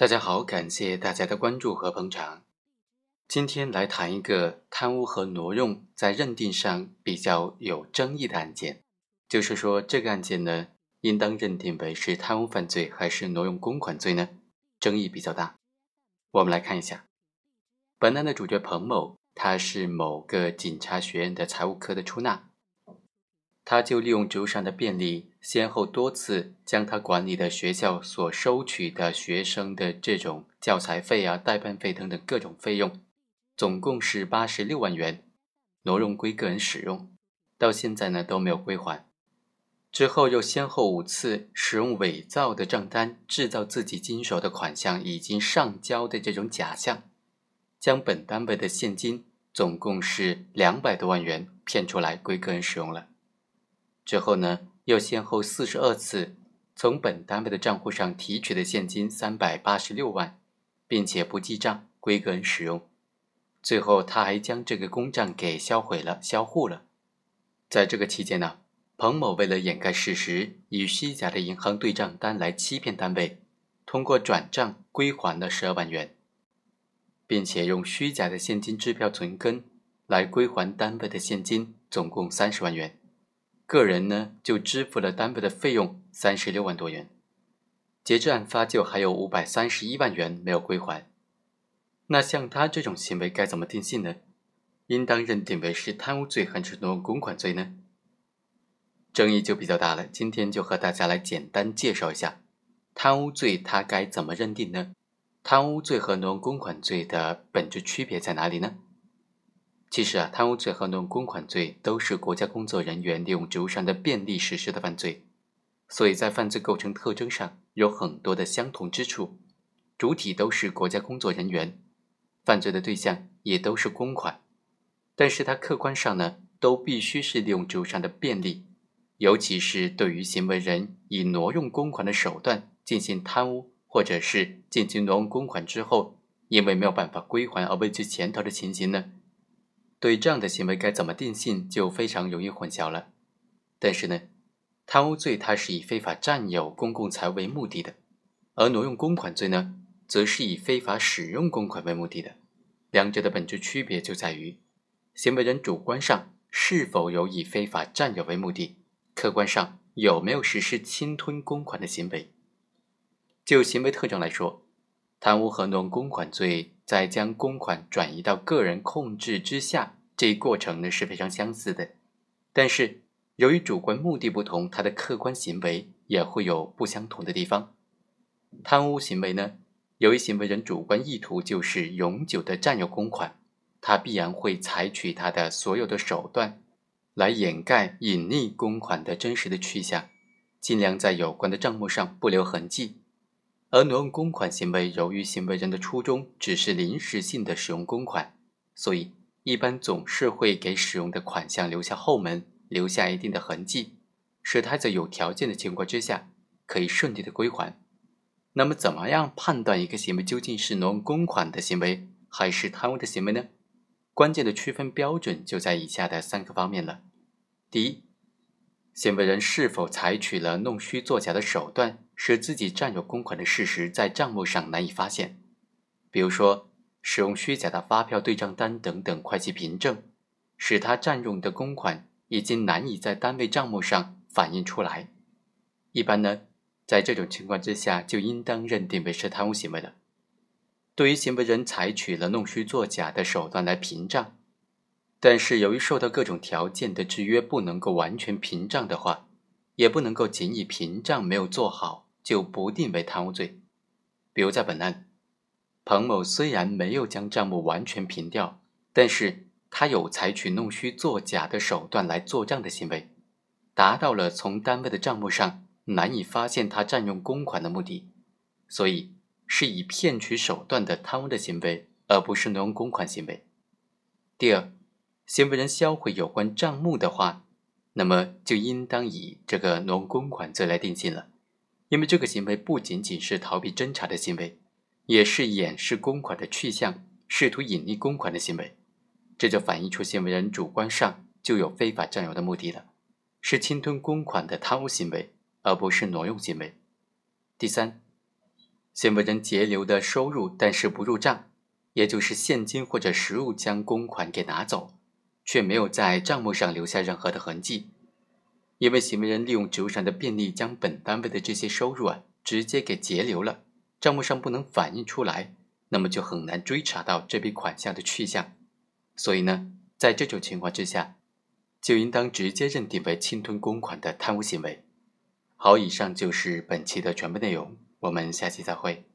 大家好，感谢大家的关注和捧场。今天来谈一个贪污和挪用在认定上比较有争议的案件，就是说这个案件呢，应当认定为是贪污犯罪还是挪用公款罪呢？争议比较大。我们来看一下，本案的主角彭某，他是某个警察学院的财务科的出纳。他就利用职务上的便利，先后多次将他管理的学校所收取的学生的这种教材费啊、代办费等等各种费用，总共是八十六万元，挪用归个人使用，到现在呢都没有归还。之后又先后五次使用伪造的账单，制造自己经手的款项已经上交的这种假象，将本单位的现金总共是两百多万元骗出来归个人使用了。之后呢，又先后四十二次从本单位的账户上提取的现金三百八十六万，并且不记账归个人使用。最后，他还将这个公账给销毁了、销户了。在这个期间呢，彭某为了掩盖事实，以虚假的银行对账单来欺骗单位，通过转账归还了十二万元，并且用虚假的现金支票存根来归还单位的现金，总共三十万元。个人呢，就支付了单位的费用三十六万多元，截至案发就还有五百三十一万元没有归还。那像他这种行为该怎么定性呢？应当认定为是贪污罪还是挪用公款罪呢？争议就比较大了。今天就和大家来简单介绍一下，贪污罪它该怎么认定呢？贪污罪和挪用公款罪的本质区别在哪里呢？其实啊，贪污罪和挪用公款罪都是国家工作人员利用职务上的便利实施的犯罪，所以在犯罪构成特征上有很多的相同之处，主体都是国家工作人员，犯罪的对象也都是公款，但是它客观上呢，都必须是利用职务上的便利，尤其是对于行为人以挪用公款的手段进行贪污，或者是进行挪用公款之后，因为没有办法归还而畏罪潜逃的情形呢。对这样的行为该怎么定性，就非常容易混淆了。但是呢，贪污罪它是以非法占有公共财物为目的的，而挪用公款罪呢，则是以非法使用公款为目的的。两者的本质区别就在于，行为人主观上是否有以非法占有为目的，客观上有没有实施侵吞公款的行为。就行为特征来说，贪污和挪公款罪。在将公款转移到个人控制之下，这一过程呢是非常相似的，但是由于主观目的不同，它的客观行为也会有不相同的地方。贪污行为呢，由于行为人主观意图就是永久的占有公款，他必然会采取他的所有的手段来掩盖、隐匿公款的真实的去向，尽量在有关的账目上不留痕迹。而挪用公款行为，由于行为人的初衷只是临时性的使用公款，所以一般总是会给使用的款项留下后门，留下一定的痕迹，使他在有条件的情况之下可以顺利的归还。那么，怎么样判断一个行为究竟是挪用公款的行为，还是贪污的行为呢？关键的区分标准就在以下的三个方面了。第一，行为人是否采取了弄虚作假的手段？使自己占有公款的事实在账目上难以发现，比如说使用虚假的发票、对账单等等会计凭证，使他占用的公款已经难以在单位账目上反映出来。一般呢，在这种情况之下，就应当认定为是贪污行为了。对于行为人采取了弄虚作假的手段来凭账，但是由于受到各种条件的制约，不能够完全凭账的话，也不能够仅以凭账没有做好。就不定为贪污罪。比如在本案，彭某虽然没有将账目完全平掉，但是他有采取弄虚作假的手段来做账的行为，达到了从单位的账目上难以发现他占用公款的目的，所以是以骗取手段的贪污的行为，而不是挪用公款行为。第二，行为人销毁有关账目的话，那么就应当以这个挪公款罪来定性了。因为这个行为不仅仅是逃避侦查的行为，也是掩饰公款的去向、试图隐匿公款的行为，这就反映出行为人主观上就有非法占有的目的了，是侵吞公款的贪污行为，而不是挪用行为。第三，行为人截留的收入，但是不入账，也就是现金或者实物将公款给拿走，却没有在账目上留下任何的痕迹。因为行为人利用职务上的便利，将本单位的这些收入啊直接给截留了，账目上不能反映出来，那么就很难追查到这笔款项的去向。所以呢，在这种情况之下，就应当直接认定为侵吞公款的贪污行为。好，以上就是本期的全部内容，我们下期再会。